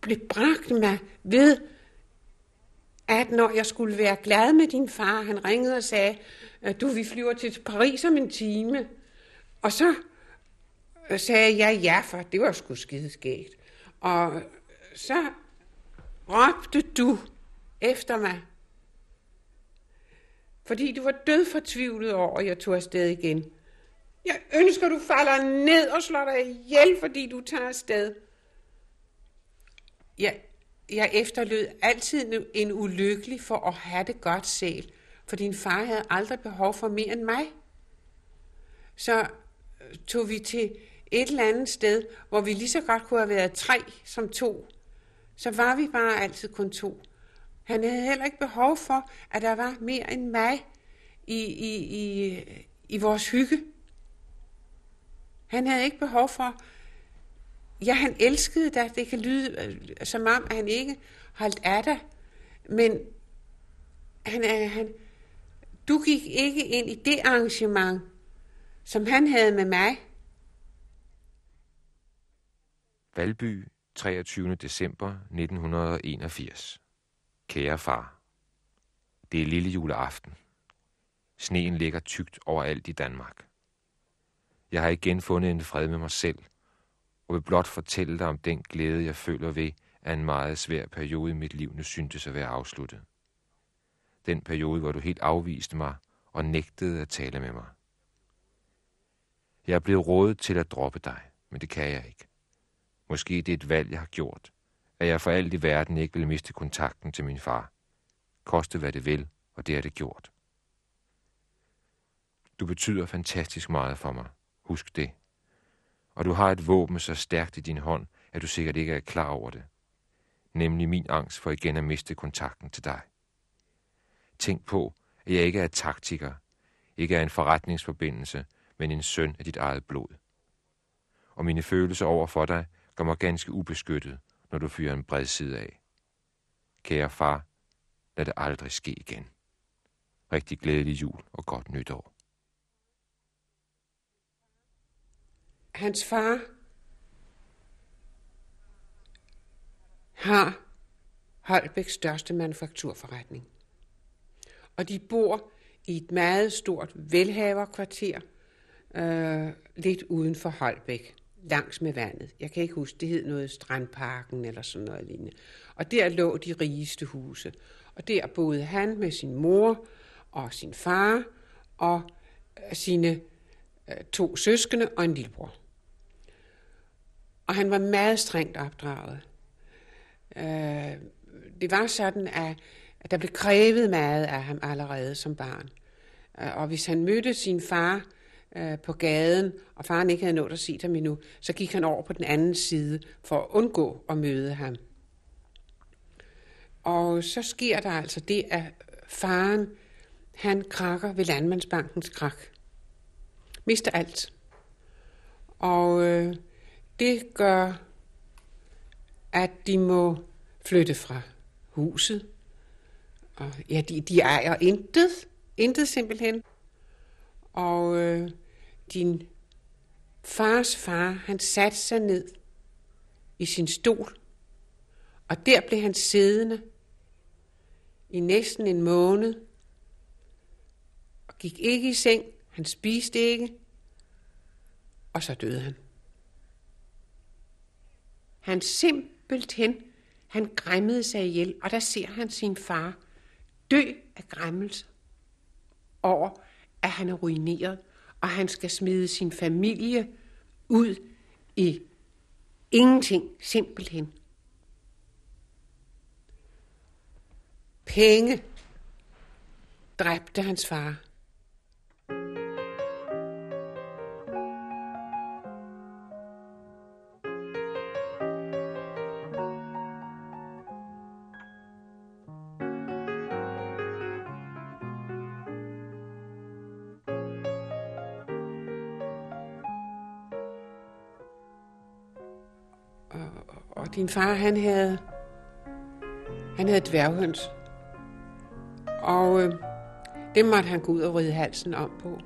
blev bragt mig ved, at når jeg skulle være glad med din far, han ringede og sagde, at du, vi flyver til Paris om en time. Og så øh, sagde jeg ja, for det var sgu skideskægt. Og så råbte du efter mig, fordi du var død fortvivlet over, at jeg tog afsted igen. Jeg ønsker, du falder ned og slår dig ihjel, fordi du tager afsted. Jeg, jeg efterlød altid en ulykkelig for at have det godt selv, for din far havde aldrig behov for mere end mig. Så øh, tog vi til et eller andet sted, hvor vi lige så godt kunne have været tre som to. Så var vi bare altid kun to. Han havde heller ikke behov for, at der var mere end mig i, i, i, i vores hygge. Han havde ikke behov for, ja, han elskede dig. Det kan lyde øh, som om, at han ikke holdt af dig. Men han, han, du gik ikke ind i det arrangement, som han havde med mig. Valby, 23. december 1981. Kære far. Det er lille juleaften. Sneen ligger tykt overalt i Danmark. Jeg har igen fundet en fred med mig selv, og vil blot fortælle dig om den glæde, jeg føler ved, at en meget svær periode i mit liv nu syntes at være afsluttet. Den periode, hvor du helt afviste mig og nægtede at tale med mig. Jeg er blevet rådet til at droppe dig, men det kan jeg ikke. Måske det er et valg, jeg har gjort, at jeg for alt i verden ikke ville miste kontakten til min far. Koste hvad det vil, og det er det gjort. Du betyder fantastisk meget for mig. Husk det. Og du har et våben så stærkt i din hånd, at du sikkert ikke er klar over det. Nemlig min angst for igen at miste kontakten til dig. Tænk på, at jeg ikke er taktiker, ikke er en forretningsforbindelse, men en søn af dit eget blod. Og mine følelser over for dig gør mig ganske ubeskyttet, når du fyrer en bred side af. Kære far, lad det aldrig ske igen. Rigtig glædelig jul og godt nytår. Hans far har Holbæks største manufakturforretning. Og de bor i et meget stort velhaverkvarter, øh, lidt uden for Holbæk, langs med vandet. Jeg kan ikke huske, det hed noget Strandparken eller sådan noget lignende. Og der lå de rigeste huse. Og der boede han med sin mor og sin far og øh, sine øh, to søskende og en lillebror. Og han var meget strengt opdraget. Øh, det var sådan, at, der blev krævet meget af ham allerede som barn. Og hvis han mødte sin far øh, på gaden, og faren ikke havde nået at se ham endnu, så gik han over på den anden side for at undgå at møde ham. Og så sker der altså det, at faren, han krakker ved Landmandsbankens krak. Mister alt. Og øh, det gør, at de må flytte fra huset. Og ja, de, de ejer intet. Intet simpelthen. Og øh, din fars far, han satte sig ned i sin stol. Og der blev han siddende i næsten en måned. Og gik ikke i seng. Han spiste ikke. Og så døde han. Han simpelthen, han græmmede sig ihjel, og der ser han sin far dø af græmmelse over, at han er ruineret, og han skal smide sin familie ud i ingenting, simpelthen. Penge dræbte hans far. Min far, han havde, han havde dværghøns. Og øh, det måtte han gå ud og ride halsen om på.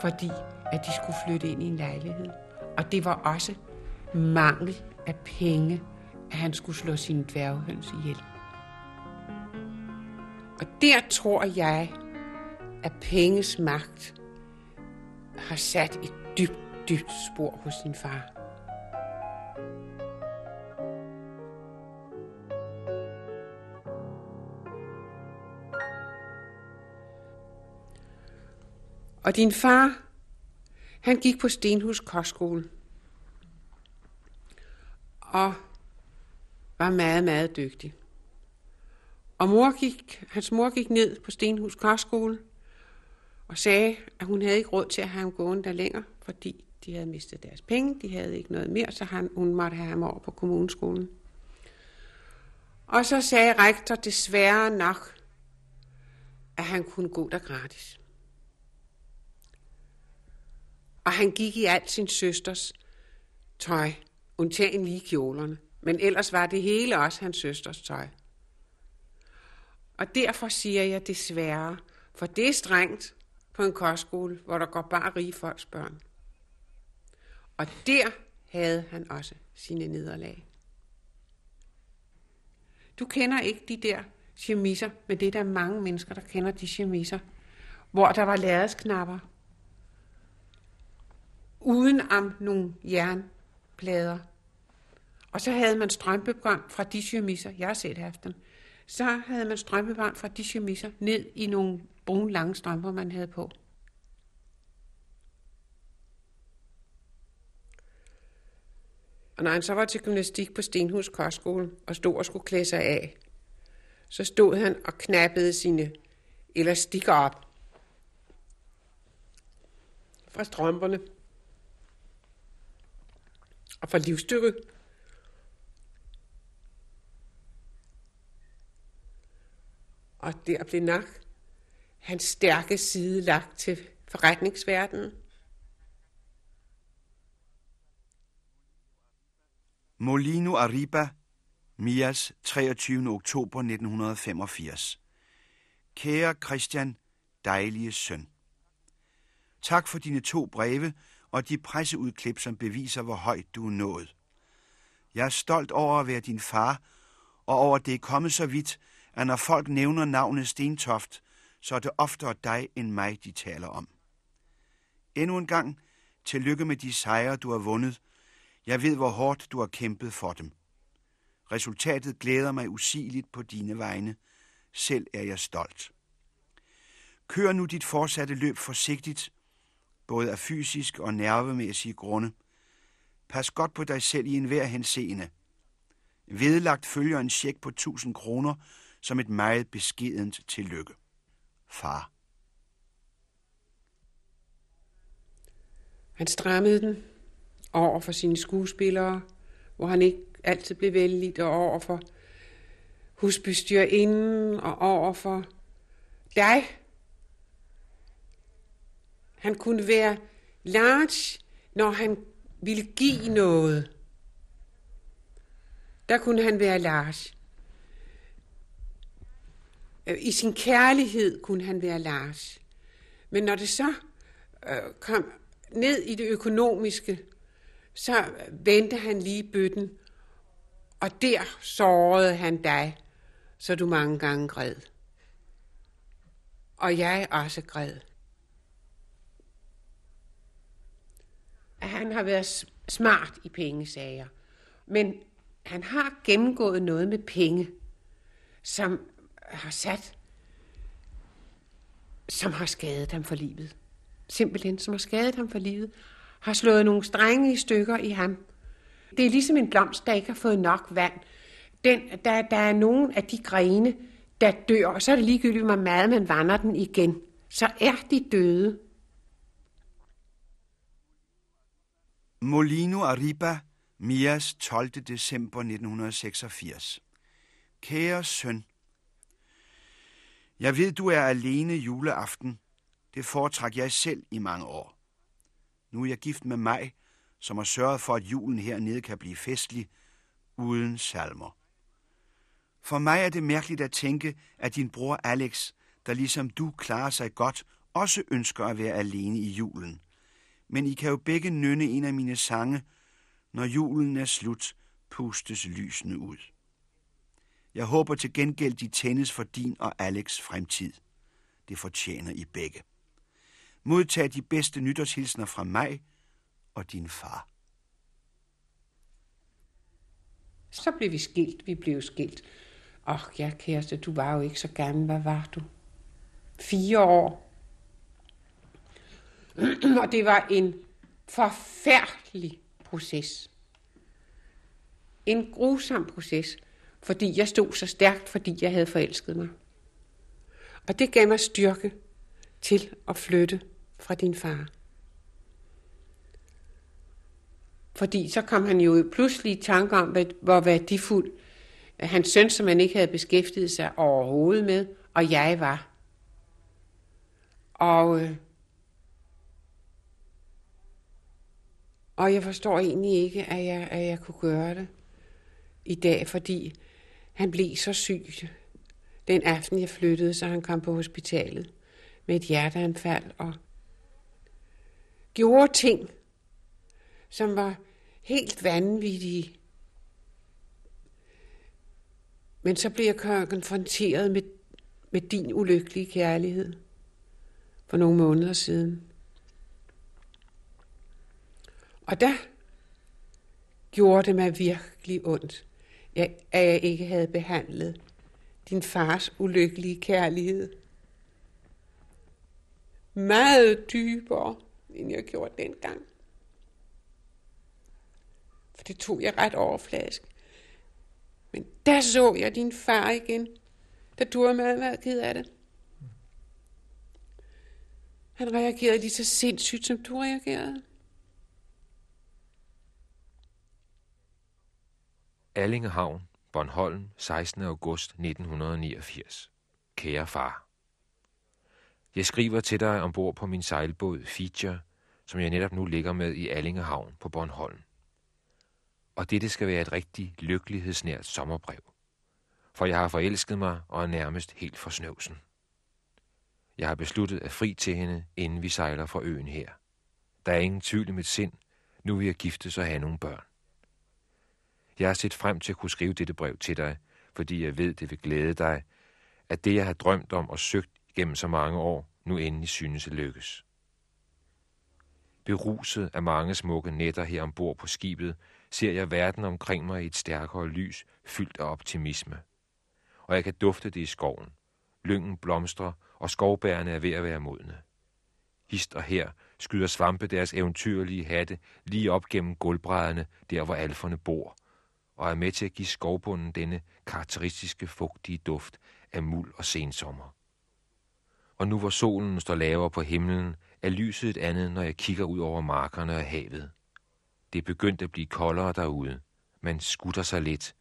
Fordi at de skulle flytte ind i en lejlighed. Og det var også mangel af penge, at han skulle slå sine dværghøns ihjel. Og der tror jeg, at penges magt har sat et dybt, dybt spor hos sin far. Og din far, han gik på Stenhus Kostskole. Og var meget, meget dygtig. Og mor gik, hans mor gik ned på Stenhus Kostskole og sagde, at hun havde ikke råd til at have ham gående der længere, fordi de havde mistet deres penge, de havde ikke noget mere, så han, hun måtte have ham over på kommuneskolen. Og så sagde rektor desværre nok, at han kunne gå der gratis. Og han gik i alt sin søsters tøj, undtagen lige kjolerne. Men ellers var det hele også hans søsters tøj. Og derfor siger jeg desværre, for det er strengt på en kostskole, hvor der går bare rige folks børn. Og der havde han også sine nederlag. Du kender ikke de der chemiser, men det er der mange mennesker, der kender de chemiser, hvor der var lærredsknapper uden om nogle jernplader. Og så havde man strømpebånd fra de chemisser, jeg har set haft dem, så havde man strømpebånd fra de chemisser ned i nogle brune lange strømper, man havde på. Og når han så var til gymnastik på Stenhus Kostskole og stod og skulle klæde sig af, så stod han og knappede sine elastikker op fra strømperne og for livsstykket. Og der blev nok hans stærke side lagt til forretningsverdenen. Molino Arriba, Mias, 23. oktober 1985. Kære Christian, dejlige søn. Tak for dine to breve og de presseudklip, som beviser, hvor højt du er nået. Jeg er stolt over at være din far, og over at det er kommet så vidt, at når folk nævner navnet Stentoft, så er det oftere dig end mig, de taler om. Endnu en gang, tillykke med de sejre, du har vundet. Jeg ved, hvor hårdt du har kæmpet for dem. Resultatet glæder mig usigeligt på dine vegne. Selv er jeg stolt. Kør nu dit fortsatte løb forsigtigt, både af fysisk og nervemæssige grunde. Pas godt på dig selv i enhver henseende. Vedlagt følger en check på 1000 kroner som et meget beskedent tillykke. Far. Han strammede den over for sine skuespillere, hvor han ikke altid blev vældig, og over for husbestyrerinden og over for dig. Han kunne være large, når han ville give noget. Der kunne han være large. Øh, I sin kærlighed kunne han være Lars. Men når det så øh, kom ned i det økonomiske, så vendte han lige bøtten, og der sårede han dig, så du mange gange græd. Og jeg også græd. Han har været smart i pengesager, men han har gennemgået noget med penge, som har sat, som har skadet ham for livet. Simpelthen, som har skadet ham for livet. Har slået nogle strenge i stykker i ham. Det er ligesom en blomst, der ikke har fået nok vand. Den, der, der er nogle af de grene, der dør, og så er det ligegyldigt, hvor meget man vander den igen. Så er de døde. Molino Arriba, Mias 12. december 1986. Kære søn, jeg ved, du er alene juleaften. Det foretræk jeg selv i mange år. Nu er jeg gift med mig, som har sørget for, at julen hernede kan blive festlig, uden salmer. For mig er det mærkeligt at tænke, at din bror Alex, der ligesom du klarer sig godt, også ønsker at være alene i julen. Men I kan jo begge nynne en af mine sange, når julen er slut, pustes lysene ud. Jeg håber til gengæld, de tændes for din og Alex fremtid. Det fortjener I begge. Modtag de bedste nytårshilsner fra mig og din far. Så blev vi skilt. Vi blev skilt. Åh, ja, kæreste, du var jo ikke så gammel. Hvad var du? Fire år. (clears throat) og det var en forfærdelig proces. En grusom proces fordi jeg stod så stærkt, fordi jeg havde forelsket mig. Og det gav mig styrke til at flytte fra din far. Fordi så kom han jo pludselig i tanke om, hvor værdifuld hans søn, som han ikke havde beskæftiget sig overhovedet med, og jeg var. Og, øh, og jeg forstår egentlig ikke, at jeg, at jeg kunne gøre det i dag, fordi han blev så syg den aften, jeg flyttede, så han kom på hospitalet med et hjerteanfald og gjorde ting, som var helt vanvittige. Men så blev jeg konfronteret med, med din ulykkelige kærlighed for nogle måneder siden. Og der gjorde det mig virkelig ondt jeg, at jeg ikke havde behandlet din fars ulykkelige kærlighed meget dybere, end jeg gjorde dengang. For det tog jeg ret overfladisk. Men der så jeg din far igen, da du var meget, meget ked af det. Han reagerede lige så sindssygt, som du reagerede. Allingehavn, Bornholm, 16. august 1989. Kære far. Jeg skriver til dig ombord på min sejlbåd Feature, som jeg netop nu ligger med i Allingehavn på Bornholm. Og dette skal være et rigtig lykkelighedsnært sommerbrev. For jeg har forelsket mig og er nærmest helt for snøvsen. Jeg har besluttet at fri til hende, inden vi sejler fra øen her. Der er ingen tvivl i mit sind. Nu vil jeg giftes og have nogle børn. Jeg har set frem til at kunne skrive dette brev til dig, fordi jeg ved, det vil glæde dig, at det, jeg har drømt om og søgt gennem så mange år, nu endelig synes at lykkes. Beruset af mange smukke nætter her ombord på skibet, ser jeg verden omkring mig i et stærkere lys, fyldt af optimisme. Og jeg kan dufte det i skoven. Lyngen blomstrer, og skovbærene er ved at være modne. Hist og her skyder svampe deres eventyrlige hatte lige op gennem gulvbrædderne, der hvor alferne bor, og er med til at give skovbunden denne karakteristiske fugtige duft af muld og sensommer. Og nu hvor solen står lavere på himlen, er lyset et andet, når jeg kigger ud over markerne og havet. Det er begyndt at blive koldere derude. Man skutter sig lidt,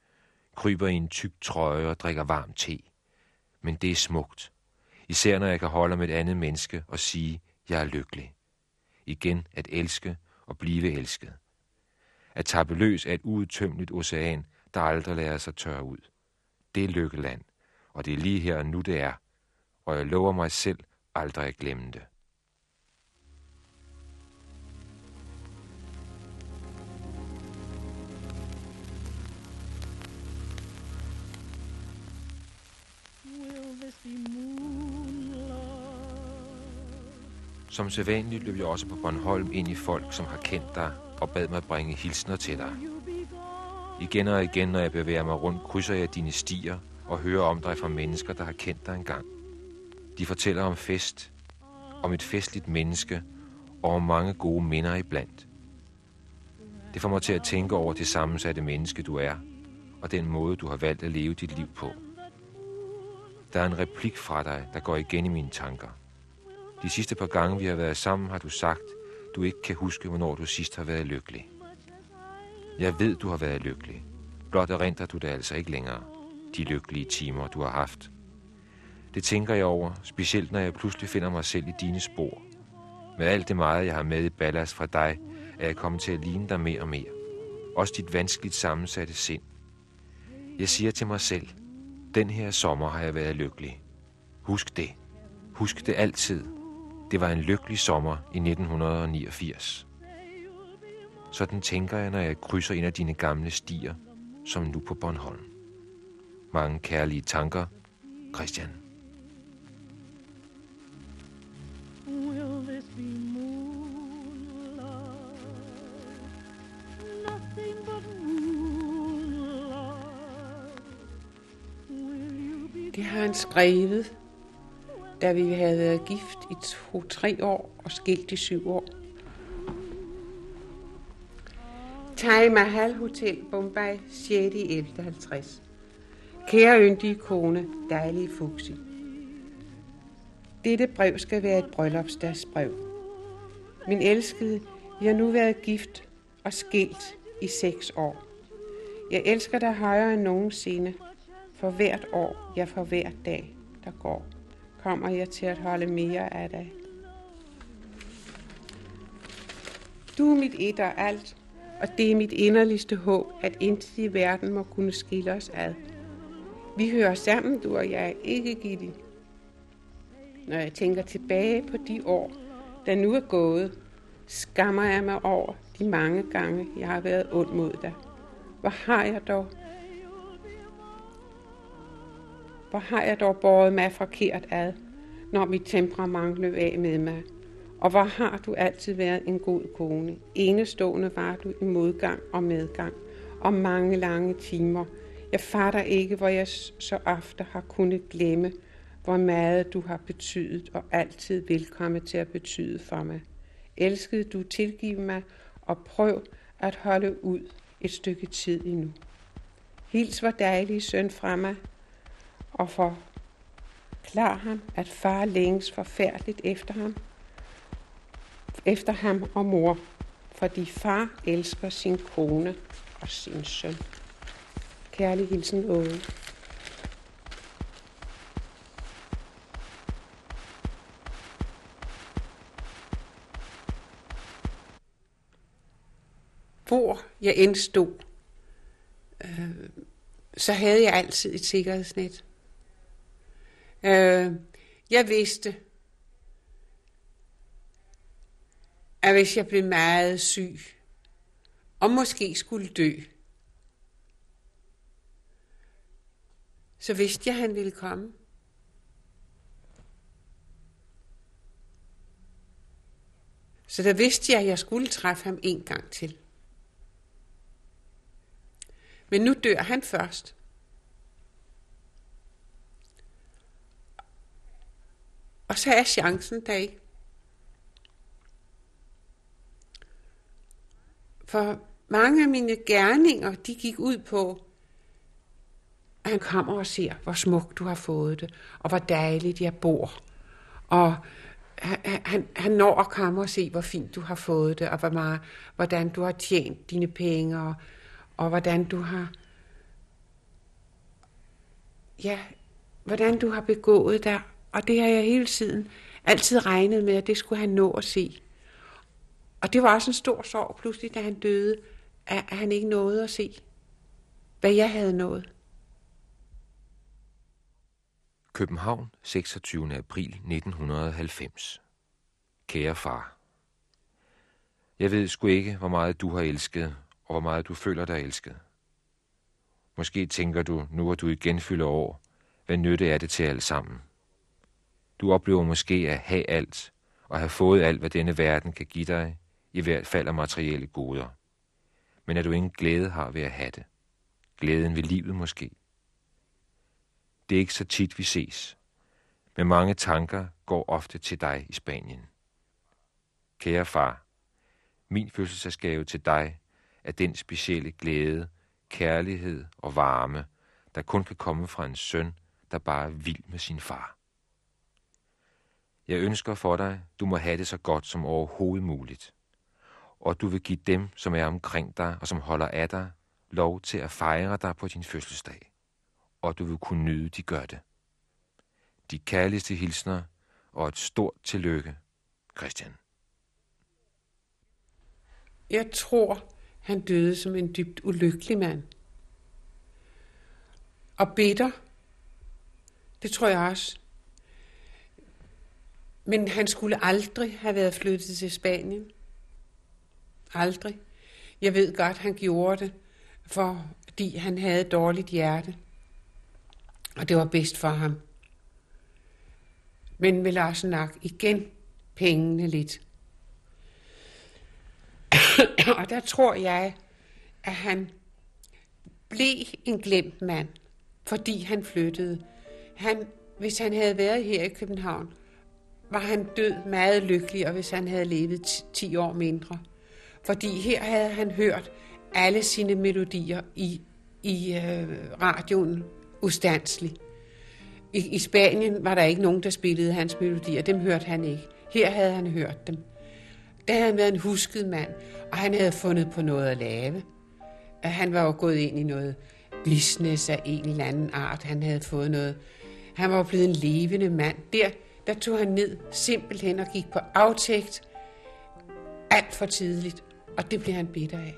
kryber i en tyk trøje og drikker varm te. Men det er smukt. Især når jeg kan holde med et andet menneske og sige, jeg er lykkelig. Igen at elske og blive elsket. At tappe løs af et uudtømmeligt ocean, der aldrig lader sig tørre ud. Det er lykkeland, og det er lige her og nu det er. Og jeg lover mig selv aldrig at glemme det. Som sædvanligt løb jeg også på Bornholm ind i folk, som har kendt dig og bad mig bringe hilsner til dig. Igen og igen, når jeg bevæger mig rundt, krydser jeg dine stier og hører om dig fra mennesker, der har kendt dig engang. De fortæller om fest, om et festligt menneske og om mange gode minder iblandt. Det får mig til at tænke over det sammensatte menneske, du er, og den måde, du har valgt at leve dit liv på. Der er en replik fra dig, der går igen i mine tanker. De sidste par gange, vi har været sammen, har du sagt, du ikke kan huske, hvornår du sidst har været lykkelig. Jeg ved, du har været lykkelig. Blot erindrer du det altså ikke længere. De lykkelige timer, du har haft. Det tænker jeg over, specielt når jeg pludselig finder mig selv i dine spor. Med alt det meget, jeg har med i ballast fra dig, er jeg kommet til at ligne dig mere og mere. Også dit vanskeligt sammensatte sind. Jeg siger til mig selv, den her sommer har jeg været lykkelig. Husk det. Husk det altid. Det var en lykkelig sommer i 1989. Sådan tænker jeg, når jeg krydser en af dine gamle stier, som nu på Bornholm. Mange kærlige tanker, Christian. Will this be moonlight? Nothing but moonlight. Will you be Det har han skrevet, da vi havde været gift i to-tre år og skilt i syv år. Taj Mahal Hotel, Bombay, 6. 11.50. Kære yndige kone, dejlige Fuxi. Dette brev skal være et bryllupsdagsbrev. Min elskede, vi har nu været gift og skilt i seks år. Jeg elsker dig højere end nogensinde. For hvert år, ja for hver dag, der går, kommer jeg til at holde mere af dig. Du er mit et og alt, og det er mit inderligste håb, at intet i verden må kunne skille os ad. Vi hører sammen, du og jeg, ikke Gitti. Når jeg tænker tilbage på de år, der nu er gået, skammer jeg mig over de mange gange, jeg har været ond mod dig. Hvor har jeg dog hvor har jeg dog båret mig forkert ad, når mit temperament løb af med mig. Og hvor har du altid været en god kone. Enestående var du i modgang og medgang, og mange lange timer. Jeg fatter ikke, hvor jeg så ofte har kunnet glemme, hvor meget du har betydet og altid vil komme til at betyde for mig. Elskede du tilgive mig, og prøv at holde ud et stykke tid endnu. Hils hvor dejlige søn fra mig, og forklar ham, at far længes forfærdeligt efter ham, efter ham og mor, fordi far elsker sin kone og sin søn. Kærlig hilsen, Åge. Hvor jeg end stod, øh, så havde jeg altid et sikkerhedsnet. Øh, jeg vidste, at hvis jeg blev meget syg, og måske skulle dø, så vidste jeg, at han ville komme. Så der vidste jeg, at jeg skulle træffe ham en gang til. Men nu dør han først. Og så er chancen der ikke. For mange af mine gerninger, de gik ud på, at han kommer og ser, hvor smukt du har fået det, og hvor dejligt jeg bor. Og han, han, han når at komme og se, hvor fint du har fået det, og hvor meget, hvordan du har tjent dine penge, og, og hvordan du har, ja, hvordan du har begået dig. Og det har jeg hele tiden altid regnet med, at det skulle han nå at se. Og det var også en stor sorg pludselig, da han døde, at han ikke nåede at se, hvad jeg havde nået. København, 26. april 1990. Kære far. Jeg ved sgu ikke, hvor meget du har elsket, og hvor meget du føler dig elsket. Måske tænker du, nu hvor du igen fylder år, hvad nytte er det til alt sammen? Du oplever måske at have alt, og have fået alt, hvad denne verden kan give dig, i hvert fald af materielle goder. Men at du ingen glæde har ved at have det. Glæden ved livet måske. Det er ikke så tit, vi ses. Men mange tanker går ofte til dig i Spanien. Kære far, min fødselsdagsgave til dig er den specielle glæde, kærlighed og varme, der kun kan komme fra en søn, der bare er vild med sin far. Jeg ønsker for dig, du må have det så godt som overhovedet muligt. Og du vil give dem, som er omkring dig og som holder af dig, lov til at fejre dig på din fødselsdag. Og du vil kunne nyde, de gør det. De kærligste hilsner og et stort tillykke, Christian. Jeg tror, han døde som en dybt ulykkelig mand. Og bitter. Det tror jeg også. Men han skulle aldrig have været flyttet til Spanien. Aldrig. Jeg ved godt, han gjorde det, fordi han havde et dårligt hjerte. Og det var bedst for ham. Men med Larsen nok igen pengene lidt. og der tror jeg, at han blev en glemt mand, fordi han flyttede. Han, hvis han havde været her i København, var han død meget lykkelig, og hvis han havde levet 10 år mindre. Fordi her havde han hørt alle sine melodier i, i øh, radioen ustandsligt. I, I Spanien var der ikke nogen, der spillede hans melodier. Dem hørte han ikke. Her havde han hørt dem. Der havde han været en husket mand, og han havde fundet på noget at lave. Han var jo gået ind i noget business af en eller anden art. Han havde fået noget. Han var blevet en levende mand. Der, der tog han ned simpelthen og gik på aftægt alt for tidligt, og det blev han bitter af.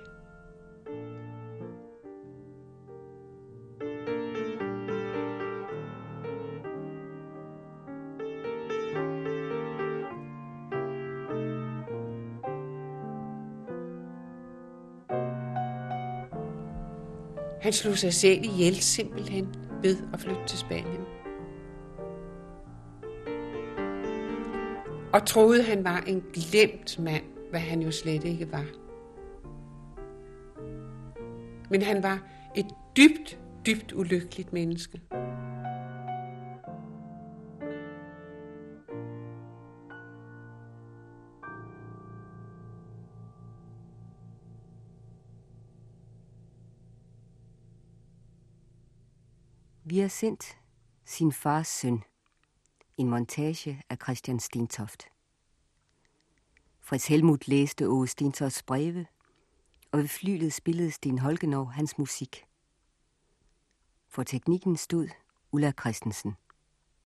Han slog sig selv ihjel simpelthen ved at flytte til Spanien. Og troede, han var en glemt mand, hvad han jo slet ikke var. Men han var et dybt, dybt ulykkeligt menneske. Vi har sendt sin fars søn. En montage af Christian Stentoft. Fritz Helmut læste Åge Stensofts breve, og ved flylet spillede Sten Holgenov hans musik. For teknikken stod Ulla Christensen.